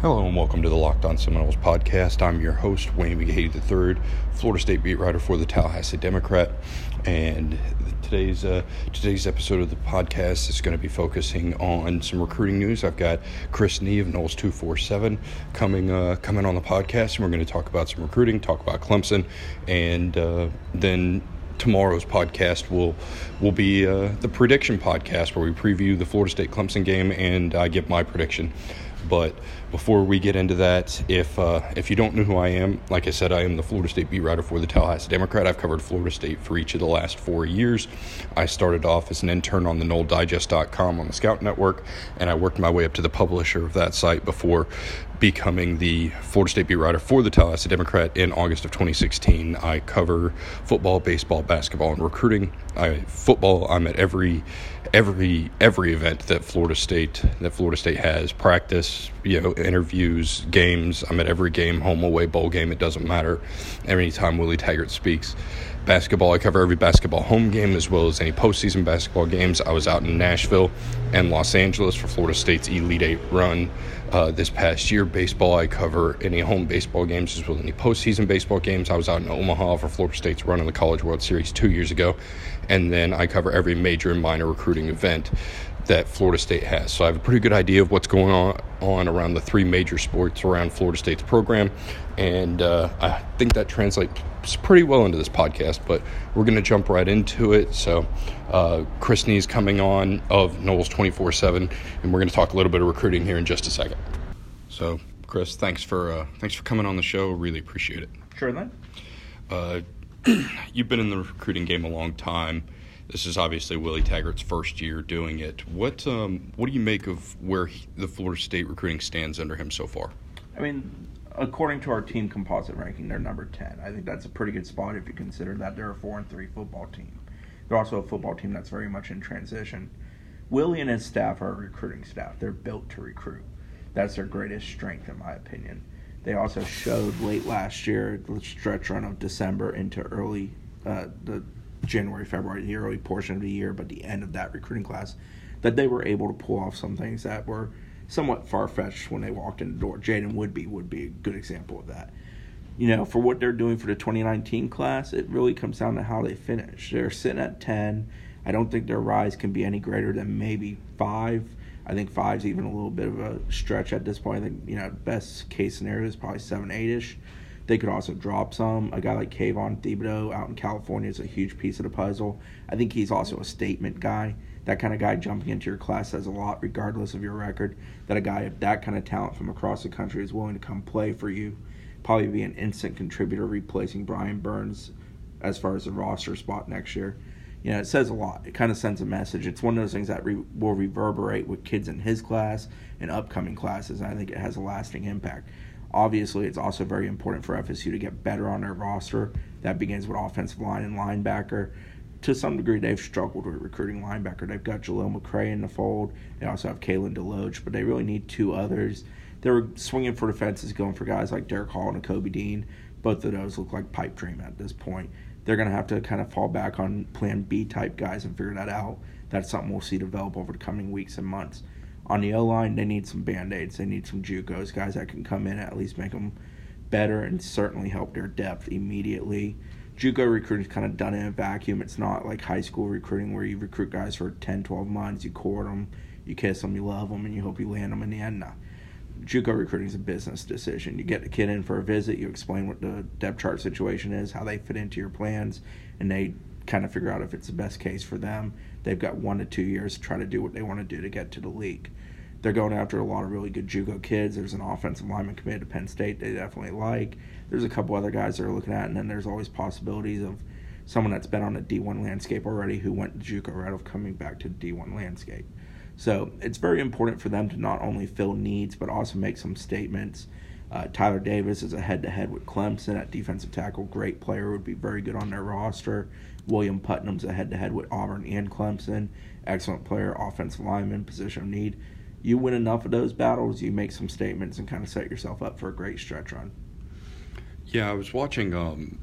Hello and welcome to the Locked On Seminoles podcast. I'm your host, Wayne McGahee III, Florida State beat writer for the Tallahassee Democrat. And today's uh, today's episode of the podcast is going to be focusing on some recruiting news. I've got Chris Nee of Noles two four seven coming uh, coming on the podcast, and we're going to talk about some recruiting, talk about Clemson, and uh, then tomorrow's podcast will will be uh, the prediction podcast where we preview the Florida State Clemson game and I give my prediction. But before we get into that, if uh, if you don't know who I am, like I said, I am the Florida State beat writer for the Tallahassee Democrat. I've covered Florida State for each of the last four years. I started off as an intern on the NoleDigest.com on the Scout Network, and I worked my way up to the publisher of that site before becoming the Florida State beat writer for the Tallahassee Democrat in August of 2016. I cover football, baseball, basketball, and recruiting. I football. I'm at every every every event that Florida State that Florida State has practice, you know, interviews, games. I'm at every game, home, away, bowl game. It doesn't matter. Anytime Willie Taggart speaks. Basketball, I cover every basketball home game as well as any postseason basketball games. I was out in Nashville and Los Angeles for Florida State's Elite Eight run uh, this past year. Baseball, I cover any home baseball games as well as any postseason baseball games. I was out in Omaha for Florida State's run in the College World Series two years ago. And then I cover every major and minor recruiting event that Florida State has. So I have a pretty good idea of what's going on, on around the three major sports around Florida State's program. And uh, I think that translates pretty well into this podcast, but we're going to jump right into it. So, uh, Chris Nee's coming on of Noles 24 7, and we're going to talk a little bit of recruiting here in just a second. So, Chris, thanks for uh, thanks for coming on the show. Really appreciate it. Sure thing. Uh, you've been in the recruiting game a long time. This is obviously Willie Taggart's first year doing it. What um, what do you make of where he, the Florida State recruiting stands under him so far? I mean, according to our team composite ranking, they're number ten. I think that's a pretty good spot if you consider that they're a four and three football team. They're also a football team that's very much in transition. Willie and his staff are a recruiting staff. They're built to recruit. That's their greatest strength, in my opinion. They also showed late last year, the stretch run of December into early uh, the January, February, the early portion of the year, but the end of that recruiting class, that they were able to pull off some things that were somewhat far fetched when they walked in the door. Jaiden Woodbey would be a good example of that. You know, for what they're doing for the 2019 class, it really comes down to how they finish. They're sitting at 10. I don't think their rise can be any greater than maybe five. I think five's even a little bit of a stretch at this point. I think, you know, best case scenario is probably seven, eight ish. They could also drop some. A guy like Kayvon Thibodeaux out in California is a huge piece of the puzzle. I think he's also a statement guy. That kind of guy jumping into your class says a lot, regardless of your record. That a guy of that kind of talent from across the country is willing to come play for you. Probably be an instant contributor, replacing Brian Burns as far as the roster spot next year. You know, it says a lot. It kind of sends a message. It's one of those things that re- will reverberate with kids in his class and upcoming classes. And I think it has a lasting impact. Obviously, it's also very important for FSU to get better on their roster. That begins with offensive line and linebacker. To some degree, they've struggled with recruiting linebacker. They've got Jaleel McRae in the fold. They also have Kalen DeLoach, but they really need two others. They were swinging for the fences, going for guys like Derek Hall and Kobe Dean. Both of those look like pipe dream at this point. They're going to have to kind of fall back on plan B type guys and figure that out. That's something we'll see develop over the coming weeks and months. On the O line, they need some band aids. They need some JUCOs, guys that can come in and at least make them better and certainly help their depth immediately. JUCO recruiting is kind of done in a vacuum. It's not like high school recruiting where you recruit guys for 10, 12 months, you court them, you kiss them, you love them, and you hope you land them in the end. No. JUCO recruiting is a business decision. You get the kid in for a visit, you explain what the depth chart situation is, how they fit into your plans, and they kind of figure out if it's the best case for them. They've got one to two years to try to do what they want to do to get to the league. They're going after a lot of really good JUCO kids. There's an offensive lineman committed to Penn State they definitely like. There's a couple other guys they're looking at, and then there's always possibilities of someone that's been on the D1 landscape already who went to JUCO right of coming back to the D1 landscape. So it's very important for them to not only fill needs but also make some statements. Uh, Tyler Davis is a head-to-head with Clemson at defensive tackle. Great player, would be very good on their roster. William Putnam's a head-to-head with Auburn and Clemson. Excellent player, offensive lineman, position of need you win enough of those battles, you make some statements and kind of set yourself up for a great stretch run. Yeah, I was watching. Um,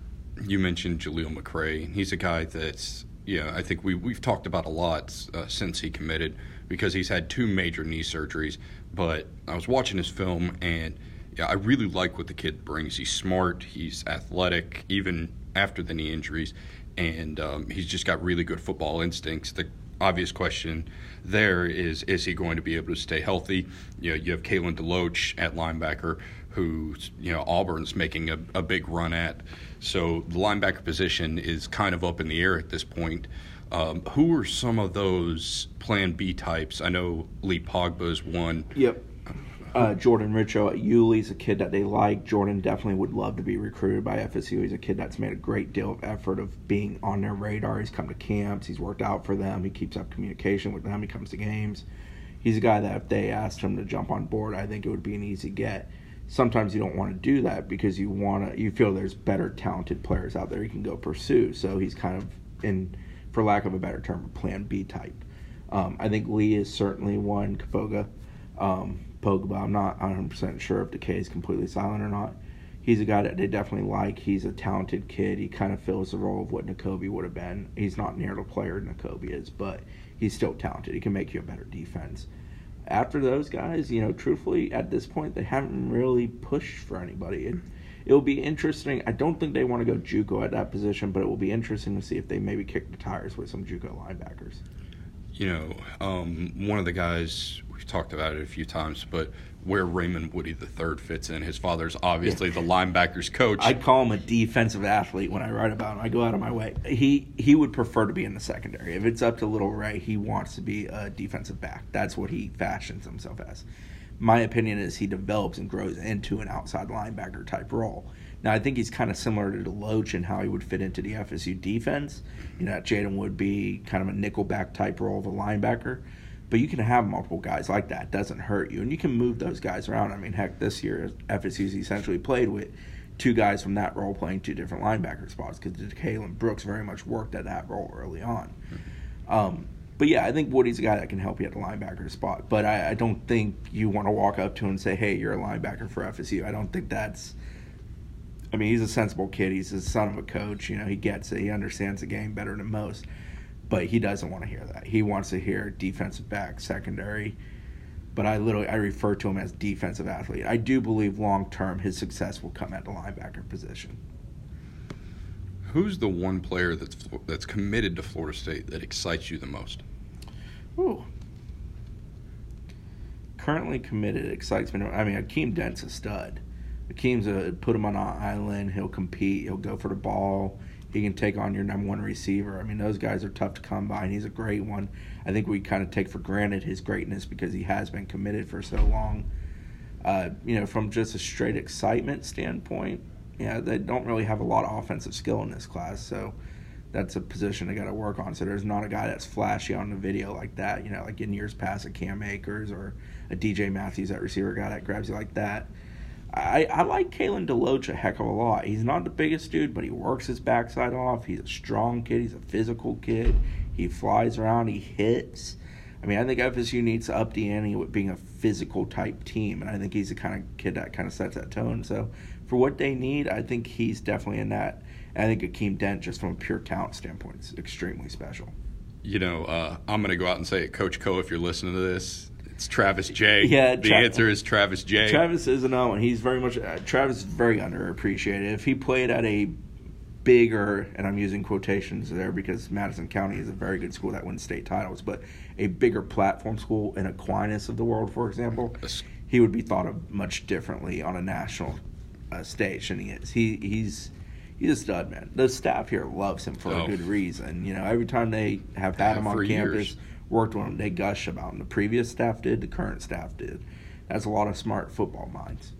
you mentioned Jaleel McRae. He's a guy that's yeah, I think we we've talked about a lot uh, since he committed because he's had two major knee surgeries. But I was watching his film and yeah, I really like what the kid brings. He's smart, he's athletic, even after the knee injuries, and um, he's just got really good football instincts. The obvious question there is is he going to be able to stay healthy? You know, you have Kalen DeLoach at linebacker, who you know Auburn's making a, a big run at. So the linebacker position is kind of up in the air at this point. Um, who are some of those Plan B types? I know Lee Kpogba is one. Yep. Uh, Jordan Richo at Yuli's a kid that they like. Jordan definitely would love to be recruited by FSU. He's a kid that's made a great deal of effort of being on their radar. He's come to camps. He's worked out for them. He keeps up communication with them. He comes to games. He's a guy that if they asked him to jump on board, I think it would be an easy get. Sometimes you don't want to do that because you want to. You feel there's better talented players out there you can go pursue. So he's kind of in, for lack of a better term, a Plan B type. Um, I think Lee is certainly one. Kafoga. Um, Kpogba. I'm not 100% sure if Decay is completely silent or not. He's a guy that they definitely like. He's a talented kid. He kind of fills the role of what Nakobe would have been. He's not near the player Nakobe is, but he's still talented. He can make you a better defense. After those guys, you know, truthfully, at this point, they haven't really pushed for anybody. It'll be interesting. I don't think they want to go JUCO at that position, but it will be interesting to see if they maybe kick the tires with some JUCO linebackers. You know, um, one of the guys we've talked about it a few times, but where Raymond Woodie III fits in. His father's obviously yeah. the linebackers coach. I call him a defensive athlete when I write about him. I go out of my way. He he would prefer to be in the secondary. If it's up to Little Ray, he wants to be a defensive back. That's what he fashions himself as. My opinion is he develops and grows into an outside linebacker type role. Now I think he's kind of similar to Deloach and how he would fit into the FSU defense. You know, Jaden would be kind of a nickelback type role of a linebacker. But you can have multiple guys like that. It doesn't hurt you. And you can move those guys around. I mean, heck, this year FSU's essentially played with two guys from that role playing two different linebacker spots because Kalen Brooks very much worked at that role early on. Mm-hmm. Um, but yeah, I think Woodie's a guy that can help you at the linebacker spot. But I, I don't think you want to walk up to him and say, "Hey, you're a linebacker for FSU." I don't think that's. I mean, he's a sensible kid. He's the son of a coach. You know, he gets it. He understands the game better than most but he doesn't want to hear that. He wants to hear defensive back, secondary. But I literally I refer to him as defensive athlete. I do believe long term his success will come at the linebacker position. Who's the one player that's that's committed to Florida State that excites you the most? Ooh. Currently committed excites me. I mean, Akeem Dent's a stud. Akeem's a put him on an island. He'll compete. He'll go for the ball he can take on your number one receiver. I mean, those guys are tough to come by, and he's a great one. I think we kind of take for granted his greatness because he has been committed for so long. Uh, you know, from just a straight excitement standpoint, yeah, they don't really have a lot of offensive skill in this class, so that's a position they got to work on. So there's not a guy that's flashy on the video like that. You know, like in years past, a Cam Akers or a DJ Matthews, that receiver guy that grabs you like that. I, I like Kalen DeLoach a heck of a lot. He's not the biggest dude, but he works his backside off. He's a strong kid. He's a physical kid. He flies around. He hits. I mean, I think FSU needs to up the ante with being a physical type team, and I think he's the kind of kid that kind of sets that tone. So, for what they need, I think he's definitely in that. And I think Akeem Dent, just from a pure talent standpoint, is extremely special. You know, uh, I'm going to go out and say it, Coach Co. If you're listening to this, it's Travis Jay. Yeah, the Tra- answer is Travis Jay. Travis is an one. He's very much uh, Travis is very underappreciated. If he played at a bigger, and I'm using quotations there because Madison County is a very good school that wins state titles, but a bigger platform school in Aquinas of the world, for example, he would be thought of much differently on a national uh, stage than he is. He he's he's a stud, man. The staff here loves him for oh. a good reason. You know, every time they have had him on campus. Years worked with him, they gush about him. The previous staff did, the current staff did. That's a lot of smart football minds.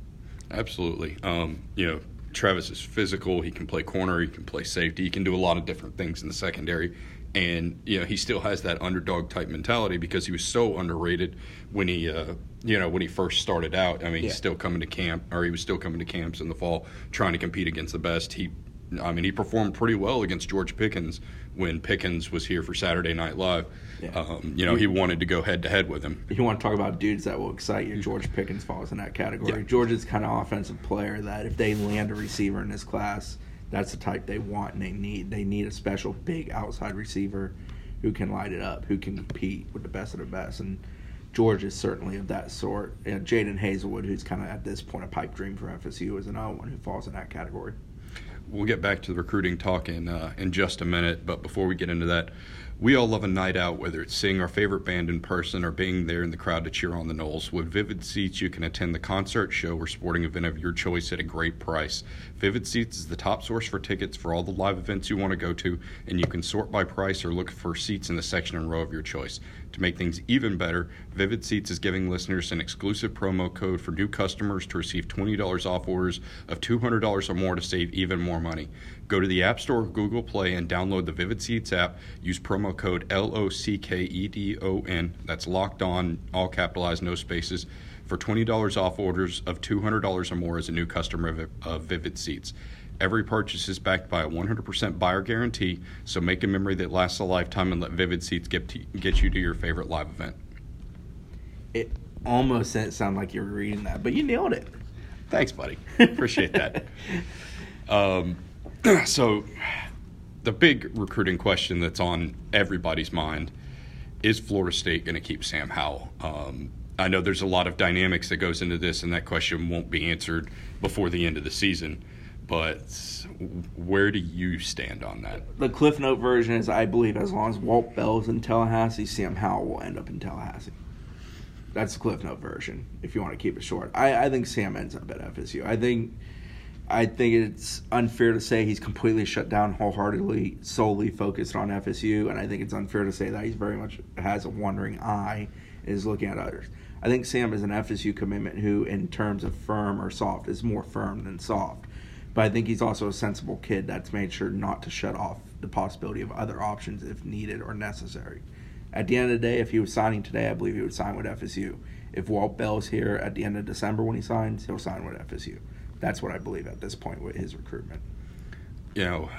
Absolutely. Um, you know, Travis is physical. He can play corner. He can play safety. He can do a lot of different things in the secondary. And you know he still has that underdog type mentality because he was so underrated when he uh, you know when he first started out. I mean, yeah. he's still coming to camp, or he was still coming to camps in the fall, trying to compete against the best. He I mean, he performed pretty well against George Pickens when Pickens was here for Saturday Night Live. Yeah. Um, you know, he wanted to go head to head with him. You want to talk about dudes that will excite you? George Pickens falls in that category. Yeah. George is kind of offensive player that if they land a receiver in this class, That's the type they want and they need. They need a special big outside receiver who can light it up, who can compete with the best of the best. And George is certainly of that sort. And Jadon Haselwood, who's kind of at this point a pipe dream for FSU, is another one who falls in that category. We'll get back to the recruiting talk in uh, in just a minute, but before we get into that, we all love a night out, whether it's seeing our favorite band in person or being there in the crowd to cheer on the Noles. With Vivid Seats, you can attend the concert, show, or sporting event of your choice at a great price. Vivid Seats is the top source for tickets for all the live events you want to go to, and you can sort by price or look for seats in the section and row of your choice. To make things even better, Vivid Seats is giving listeners an exclusive promo code for new customers to receive $20 off orders of $200 or more to save even more money. Go to the App Store or Google Play and download the Vivid Seats app. Use promo code LOCKEDON. That's locked on, all capitalized, no spaces, for $20 off orders of $200 or more as a new customer of Vivid Seats. Every purchase is backed by a 100% buyer guarantee, so make a memory that lasts a lifetime and let Vivid Seats get, to, get you to your favorite live event. It almost sounded like you were reading that, but you nailed it. Thanks, buddy. Appreciate that. Um, so, the big recruiting question that's on everybody's mind is Florida State going to keep Sam Howell? Um, I know there's a lot of dynamics that goes into this, and that question won't be answered before the end of the season. But where do you stand on that? The Cliff Note version is, I believe, as long as Walt Bell's in Tallahassee, Sam Howell will end up in Tallahassee. That's the Cliff Note version. If you want to keep it short, I, I think Sam ends up at FSU. I think I think it's unfair to say he's completely shut down wholeheartedly, solely focused on FSU, and I think it's unfair to say that he's very much has a wandering eye and is looking at others. I think Sam is an FSU commitment who, in terms of firm or soft, is more firm than soft. But I think he's also a sensible kid that's made sure not to shut off the possibility of other options if needed or necessary. At the end of the day, if he was signing today, I believe he would sign with FSU. If Walt Bell's here at the end of December when he signs, he'll sign with FSU. That's what I believe at this point with his recruitment. You know,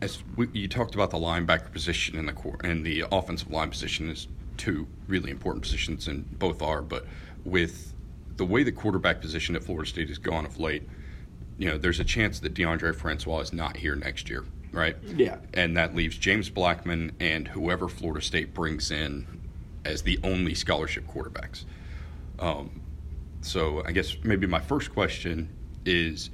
as we, you talked about the linebacker position and the and the offensive line position is two really important positions, and both are. But with the way the quarterback position at Florida State has gone of late, you know, there's a chance that DeAndre Francois is not here next year, right? Yeah. And that leaves James Blackman and whoever Florida State brings in as the only scholarship quarterbacks. Um, so I guess maybe my first question is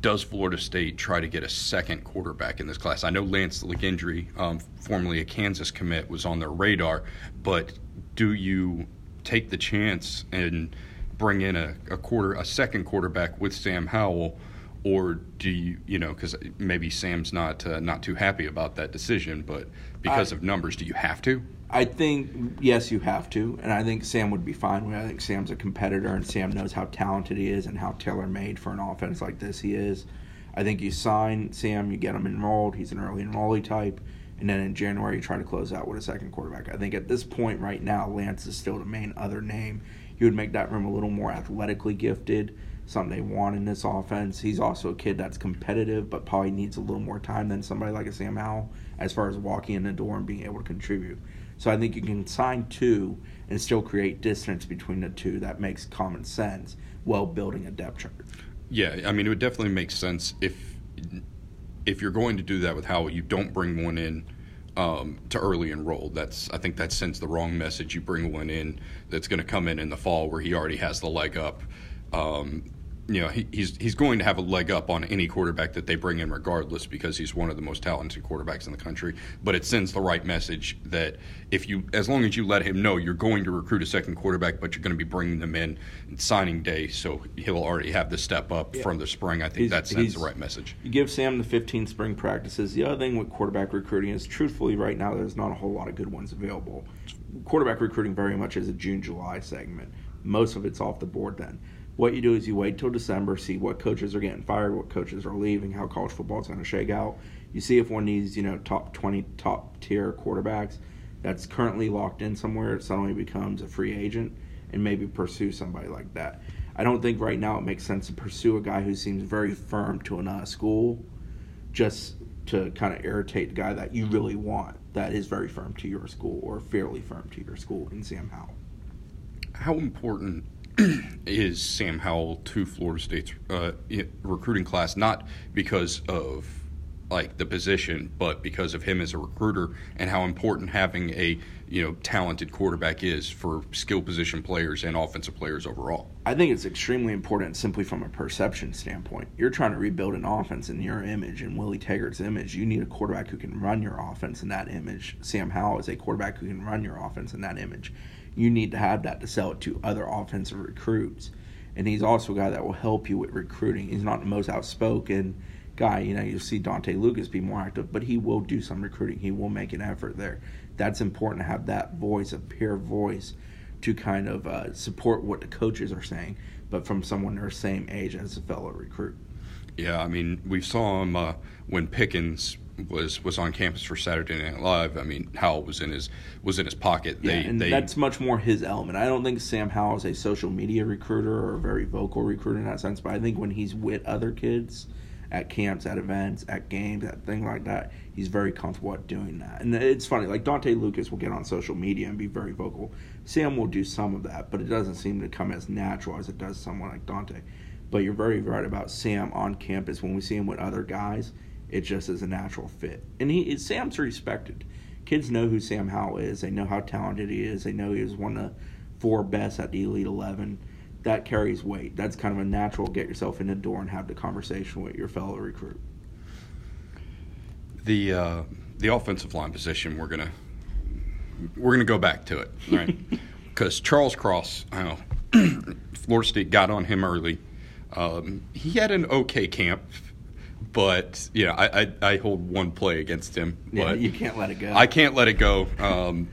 does Florida State try to get a second quarterback in this class? I know Lance LeGendre, um, formerly a Kansas commit, was on their radar, but do you take the chance and bring in a, a quarter, a second quarterback with Sam Howell, or do you, you know, because maybe Sam's not uh, not too happy about that decision, but because I, of numbers, do you have to? I think yes, you have to, and I think Sam would be fine with. It. I think Sam's a competitor, and Sam knows how talented he is and how tailor made for an offense like this he is. I think you sign Sam, you get him enrolled. He's an early enrollee type, and then in January you try to close out with a second quarterback. I think at this point right now, Lance is still the main other name. You would make that room a little more athletically gifted, something they want in this offense. He's also a kid that's competitive, but probably needs a little more time than somebody like a Sam Howell as far as walking in the door and being able to contribute. So I think you can sign two and still create distance between the two that makes common sense while building a depth chart. Yeah, I mean it would definitely make sense if if you're going to do that with Howell, you don't bring one in um, to early enroll. That's I think that sends the wrong message. You bring one in that's going to come in in the fall where he already has the leg up. Um, you know he, he's he's going to have a leg up on any quarterback that they bring in regardless because he's one of the most talented quarterbacks in the country. But it sends the right message that if you as long as you let him know you're going to recruit a second quarterback but you're going to be bringing them in signing day so he'll already have the step up yeah. from the spring. I think he's, that sends the right message. you give Sam the 15 spring practices. The other thing with quarterback recruiting is truthfully right now there's not a whole lot of good ones available. Quarterback recruiting very much is a June July segment. Most of it's off the board then what you do is you wait till December, see what coaches are getting fired, what coaches are leaving, how college football is going to shake out. You see if one these, you know, top 20, top tier quarterbacks that's currently locked in somewhere suddenly becomes a free agent and maybe pursue somebody like that. I don't think right now it makes sense to pursue a guy who seems very firm to another school just to kind of irritate the guy that you really want that is very firm to your school or fairly firm to your school in Sam Howell. How important is Sam Howell to Florida State's uh, recruiting class, not because of like the position, but because of him as a recruiter and how important having a you know talented quarterback is for skill position players and offensive players overall. I think it's extremely important simply from a perception standpoint. You're trying to rebuild an offense in your image and Willie Taggart's image. You need a quarterback who can run your offense in that image. Sam Howell is a quarterback who can run your offense in that image. You need to have that to sell it to other offensive recruits. And he's also a guy that will help you with recruiting. He's not the most outspoken guy. You know, you'll see Dante Lucas be more active, but he will do some recruiting. He will make an effort there. That's important to have that voice, a peer voice, to kind of uh, support what the coaches are saying, but from someone their same age as a fellow recruit. Yeah, I mean, we saw him uh, when Pickens was was on campus for Saturday Night Live. I mean, Howell was in his was in his pocket. Yeah, they, and they, that's much more his element. I don't think Sam Howell is a social media recruiter or a very vocal recruiter in that sense, but I think when he's with other kids at camps, at events, at games, at things like that. He's very comfortable at doing that. And it's funny, like Dante Lucas will get on social media and be very vocal. Sam will do some of that, but it doesn't seem to come as natural as it does someone like Dante. But you're very right about Sam on campus. When we see him with other guys, it just is a natural fit. And he Sam's respected. Kids know who Sam Howell is. They know how talented he is. They know he was one of the four best at the Elite Eleven that carries weight. That's kind of a natural get yourself in the door and have the conversation with your fellow recruit. The uh, the offensive line position we're gonna we're gonna go back to it, right? Because Charles Cross, I know, Florida State got on him early. Um, he had an okay camp, but you know, I, I, I hold one play against him. Yeah, you can't let it go. I can't let it go. Um,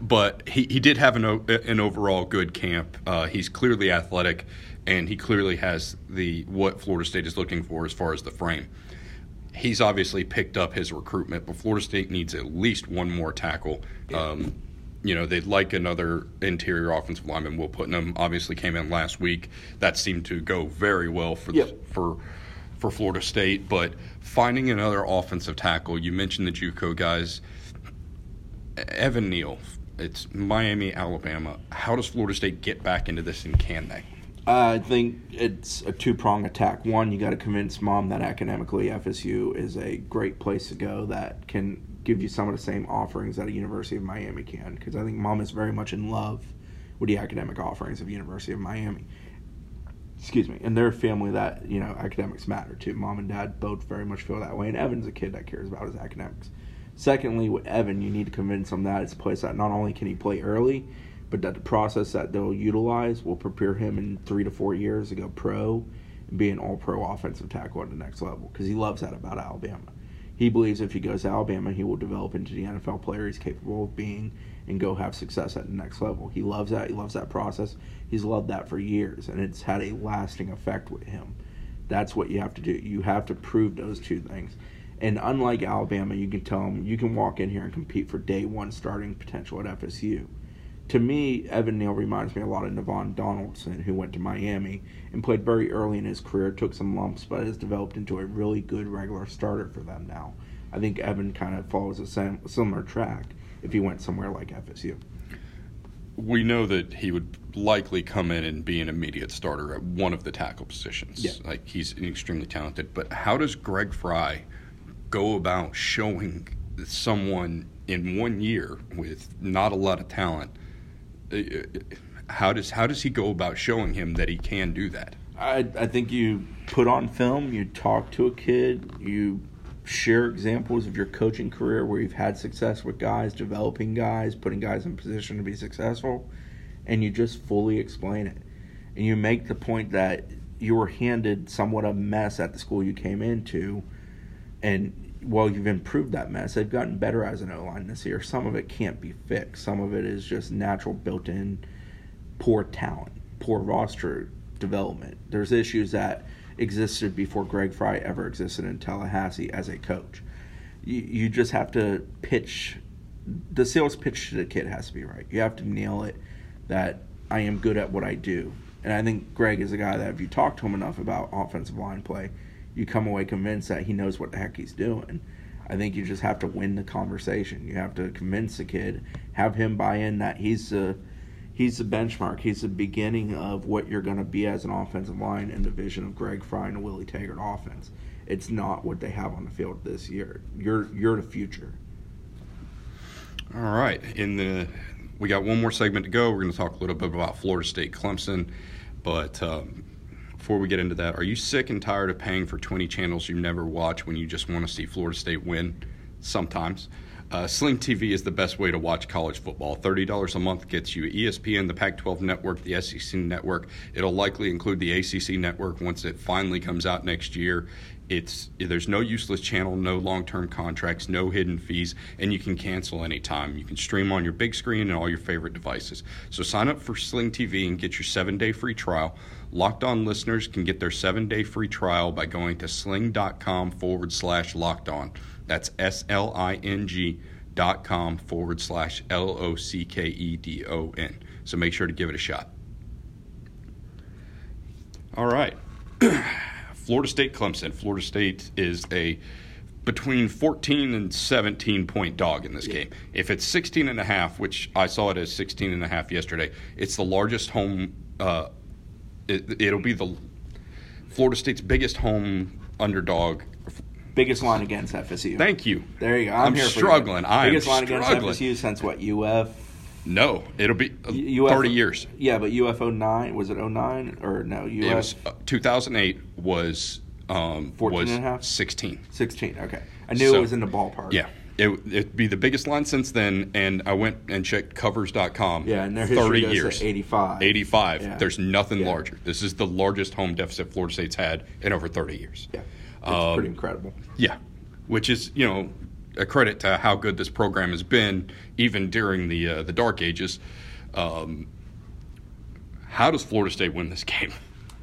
but he, he did have an, an overall good camp. Uh, he's clearly athletic, and he clearly has the what Florida State is looking for as far as the frame. He's obviously picked up his recruitment, but Florida State needs at least one more tackle. Um, you know, they'd like another interior offensive lineman. Will Putnam obviously came in last week. That seemed to go very well for yep. the, for for Florida State. But finding another offensive tackle, you mentioned the JUCO guys Evan Neal, it's Miami, Alabama. How does Florida State get back into this, and can they? I think it's a two prong attack. One, you got to convince mom that academically FSU is a great place to go that can give you some of the same offerings that a University of Miami can. Because I think mom is very much in love with the academic offerings of University of Miami. Excuse me, and they're family that you know academics matter to. Mom and dad both very much feel that way, and Evan's a kid that cares about his academics. Secondly, with Evan, you need to convince him that it's a place that not only can he play early, but that the process that they'll utilize will prepare him in three to four years to go pro and be an all pro offensive tackle at the next level because he loves that about Alabama. He believes if he goes to Alabama, he will develop into the NFL player he's capable of being and go have success at the next level. He loves that. He loves that process. He's loved that for years, and it's had a lasting effect with him. That's what you have to do. You have to prove those two things. And unlike Alabama, you can tell them you can walk in here and compete for day one starting potential at FSU. To me, Evan Neal reminds me a lot of Navaughn Donaldson, who went to Miami and played very early in his career, took some lumps, but has developed into a really good regular starter for them now. I think Evan kind of follows a similar track if he went somewhere like FSU. We know that he would likely come in and be an immediate starter at one of the tackle positions. Yeah. Like he's extremely talented. But how does Greg Frey – go about showing someone in one year with not a lot of talent uh, uh, how does how does he go about showing him that he can do that I, I think you put on film you talk to a kid you share examples of your coaching career where you've had success with guys developing guys putting guys in position to be successful and you just fully explain it and you make the point that you were handed somewhat a mess at the school you came into and while you've improved that mess, they've gotten better as an O line this year. Some of it can't be fixed. Some of it is just natural, built in, poor talent, poor roster development. There's issues that existed before Greg Frey ever existed in Tallahassee as a coach. You, you just have to pitch, the sales pitch to the kid has to be right. You have to nail it that I am good at what I do. And I think Greg is a guy that if you talk to him enough about offensive line play, you come away convinced that he knows what the heck he's doing. I think you just have to win the conversation. You have to convince the kid, have him buy in that he's the he's the benchmark. He's the beginning of what you're going to be as an offensive line in the vision of Greg Frey and Willie Taggart offense. It's not what they have on the field this year. You're you're the future. All right. In the we got one more segment to go. We're going to talk a little bit about Florida State Clemson, but um, before we get into that, are you sick and tired of paying for 20 channels you never watch when you just want to see Florida State win? Sometimes. Uh, Sling TV is the best way to watch college football. $30 a month gets you ESPN, the Pac 12 network, the SEC network. It'll likely include the ACC network once it finally comes out next year. It's there's no useless channel, no long-term contracts, no hidden fees, and you can cancel anytime. You can stream on your big screen and all your favorite devices. So sign up for Sling TV and get your seven-day free trial. Locked on listeners can get their seven-day free trial by going to sling.com forward slash locked on. That's S L I N G dot com forward slash L O C K E D O N. So make sure to give it a shot. All right. Florida State Clemson. Florida State is a between 14 and 17 point dog in this Yeah. game. If it's 16 and a half, which I saw it as 16 and a half yesterday, it's the largest home uh, it, it'll be the Florida State's biggest home underdog. Biggest line against FSU. Thank you. There you go. I'm, I'm struggling. You. I am Biggest line against. FSU since what? UF. No, it'll be uh, UF 30 years. Yeah, but UF 09 was it 09 or no? UF It was uh, 2008 was um, 14 was and a half? 16. 16. Okay, I knew So- it was in the ballpark. Yeah. It, it'd be the biggest line since then, and I went and checked covers.com. Yeah, and their 30 history goes years. to 85. 85. Yeah. There's nothing Yeah. larger. This is the largest home deficit Florida State's had in over 30 years. Yeah, Um, pretty incredible. Yeah, which is you know a credit to how good this program has been, even during the uh, the dark ages. Um, how does Florida State win this game?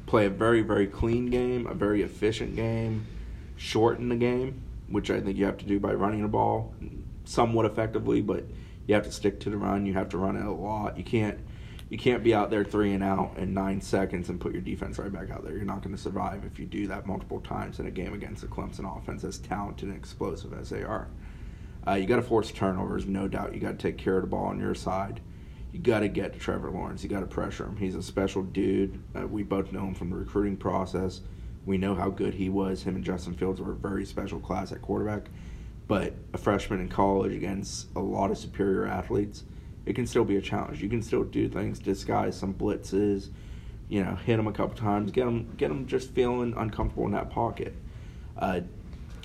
Play a very very clean game, a very efficient game, shorten the game, which I think you have to do by running the ball somewhat effectively, but you have to stick to the run. You have to run it a lot. You can't you can't be out there three and out in nine seconds and put your defense right back out there. You're not going to survive if you do that multiple times in a game against a Clemson offense as talented and explosive as they are. Uh, you got to force turnovers, no doubt. You got to take care of the ball on your side. You got to get to Trevor Lawrence. You got to pressure him. He's a special dude. Uh, we both know him from the recruiting process. We know how good he was. Him and Justin Fields were a very special class at quarterback. But a freshman in college against a lot of superior athletes, it can still be a challenge. You can still do things, disguise some blitzes, you know, hit them a couple times, get them, get him just feeling uncomfortable in that pocket. Uh,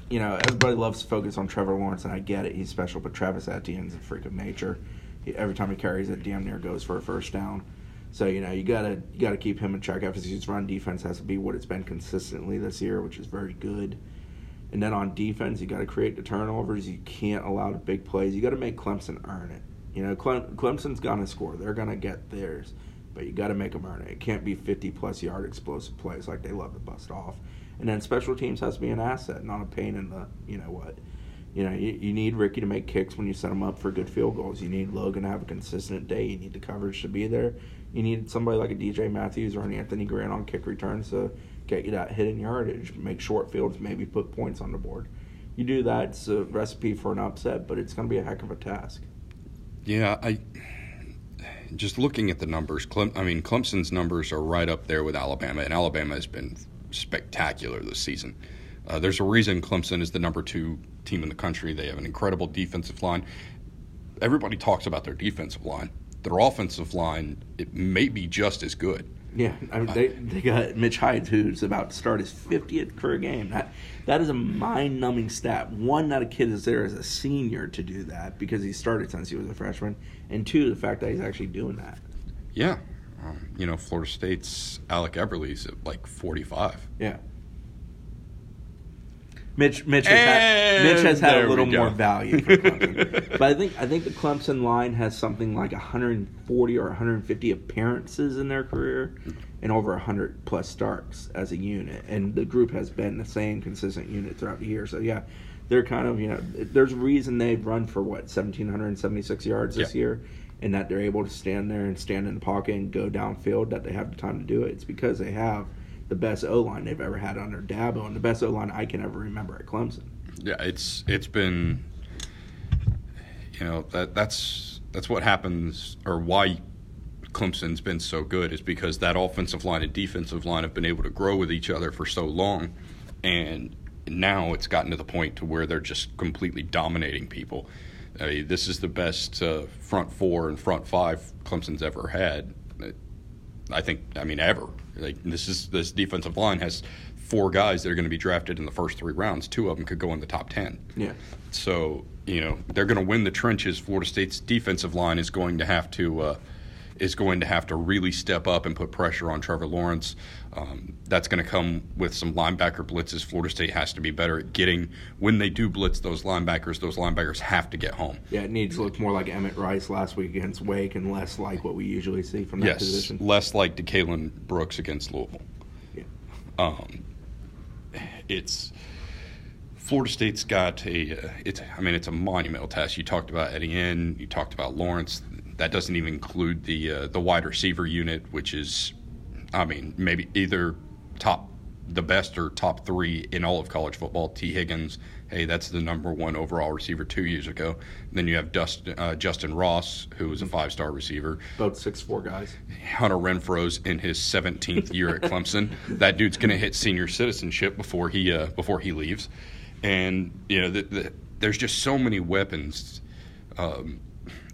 you know, everybody loves to focus on Trevor Lawrence, and I get it. He's special, but Travis Etienne's a freak of nature. He, every time he carries it, damn near goes for a first down. So you know, you gotta you gotta keep him in check. FSU's run defense has to be what it's been consistently this year, which is very good. And then on defense, you got to create the turnovers. You can't allow the big plays. You got to make Clemson earn it. You know, Clem, Clemson's gonna score. They're gonna get theirs, but you got to make them earn it. It can't be 50 plus yard explosive plays like they love to bust off. And then special teams has to be an asset, not a pain in the you know what. You know, you, you need Ricky to make kicks when you set him up for good field goals. You need Logan to have a consistent day. You need the coverage to be there. You need somebody like a DJ Matthews or an Anthony Grant on kick returns to get you that hidden yardage, make short fields, maybe put points on the board. You do that, it's a recipe for an upset, but it's going to be a heck of a task. Yeah, I just looking at the numbers. Clem, I mean, Clemson's numbers are right up there with Alabama, and Alabama has been spectacular this season. Uh, there's a reason Clemson is the number two team in the country. They have an incredible defensive line. Everybody talks about their defensive line. Their offensive line, it may be just as good. Yeah, I mean, they they got Mitch Hyatt who's about to start his 50th career game. That that is a mind-numbing stat. One, that a kid is there as a senior to do that because he started since he was a freshman, and two, the fact that he's actually doing that. Yeah, um, you know, Florida State's Alec Eberle's at like 45. Yeah. Mitch Mitch has had, Mitch has had a little more value for Clemson. but I think I think the Clemson line has something like 140 or 150 appearances in their career and over 100 plus starts as a unit. And the group has been the same consistent unit throughout the year. So yeah, they're kind of, you know, there's a reason they've run for what 1776 yards this Yeah. year and that they're able to stand there and stand in the pocket and go downfield that they have the time to do it. It's because they have the best O line they've ever had under Dabo and the best O line I can ever remember at Clemson. Yeah, it's it's been you know that that's that's what happens or why Clemson's been so good is because that offensive line and defensive line have been able to grow with each other for so long, and now it's gotten to the point to where they're just completely dominating people. I mean, this is the best uh, front four and front five Clemson's ever had. I think. I mean, ever. Like this is this defensive line has four guys that are going to be drafted in the first three rounds. Two of them could go in the top ten. Yeah. So you know they're going to win the trenches. Florida State's defensive line is going to have to uh, is going to have to really step up and put pressure on Trevor Lawrence. Um, that's going to come with some linebacker blitzes. Florida State has to be better at getting when they do blitz those linebackers. Those linebackers have to get home. Yeah, it needs to look more like Emmett Rice last week against Wake, and less like what we usually see from that yes, position. less like DeCalon Brooks against Louisville. Yeah. Um, it's Florida State's got a. Uh, it's. I mean, it's a monumental test. You talked about Etienne. You talked about Lawrence. That doesn't even include the uh, the wide receiver unit, which is, I mean, maybe either top the best or top three in all of college football. Tee Higgins, hey, that's the number one overall receiver two years ago. then you have Dustin, uh, Justin Ross, who was a five star receiver. Both six four guys. Hunter Renfrow's in his 17th year at Clemson. That dude's going to hit senior citizenship before he uh, before he leaves, and you know the, the, there's just so many weapons. Um,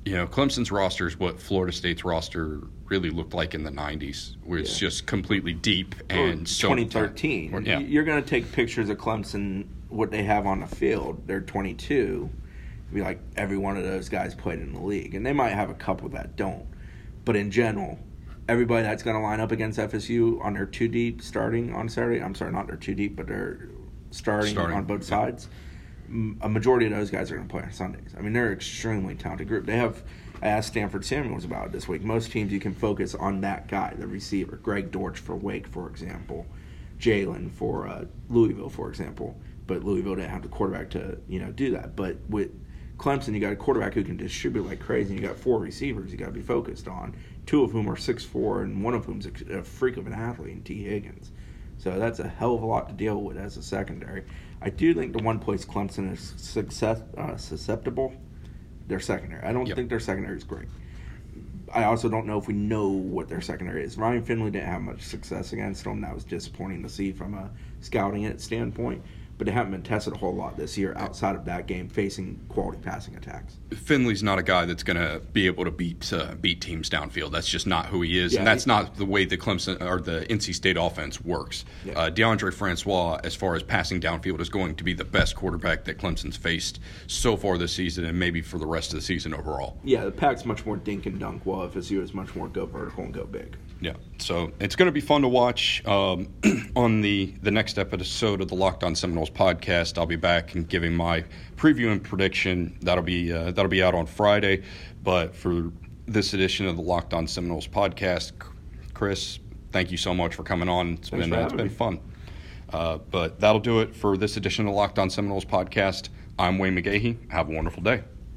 you know, Clemson's roster is what Florida State's roster really looked like in the be where it's Yeah. just completely deep and Or so 2013. Or- yeah. You're going to take pictures of Clemson, what they have on the field. They're 22. Be like every one of those guys played in the league, and they might have a couple that don't. But in general, everybody that's going to line up against FSU on their two deep starting on Saturday. I'm sorry, not their two deep, but they're starting, Starting, on both sides. m- A majority of those guys are going to play on Sundays. I mean, they're an extremely talented group. They have. I asked Stanford Samuels about it this week. Most teams you can focus on that guy, the receiver, Greg Dortch for Wake, for example. Jalen for uh, Louisville, for example. But Louisville didn't have the quarterback to you know do that. But with Clemson, you got a quarterback who can distribute like crazy. And you got four receivers you got to be focused on. Two of whom are six four, and one of whom's a, a freak of an athlete, Tee Higgins. So that's a hell of a lot to deal with as a secondary. I do think the one place Clemson is success, uh, susceptible, their secondary. I don't Yep. think their secondary is great. I also don't know if we know what their secondary is. Ryan Finley didn't have much success against them. That was disappointing to see from a scouting it standpoint. But they haven't been tested a whole lot this year outside of that game, facing quality passing attacks. Finley's not a guy that's going to be able to beat uh, beat teams downfield. That's just not who he is, Yeah, and that's he- not the way the Clemson or the NC State offense works. Yeah. Uh, DeAndre Francois, as far as passing downfield, is going to be the best quarterback that Clemson's faced so far this season, and maybe for the rest of the season overall. Yeah, the pack's much more dink and dunk, while FSU is much more go vertical and go big. Yeah, so it's going to be fun to watch. Um, on the the next episode of the Locked On Seminoles podcast, I'll be back and giving my preview and prediction. That'll be uh, that'll be out on Friday. But for this edition of the Locked On Seminoles podcast, Chris, thank you so much for coming on. It's Thanks been uh, it's been me. fun. Uh, but that'll do it for this edition of the Locked On Seminoles podcast. I'm Wayne McGahee. Have a wonderful day.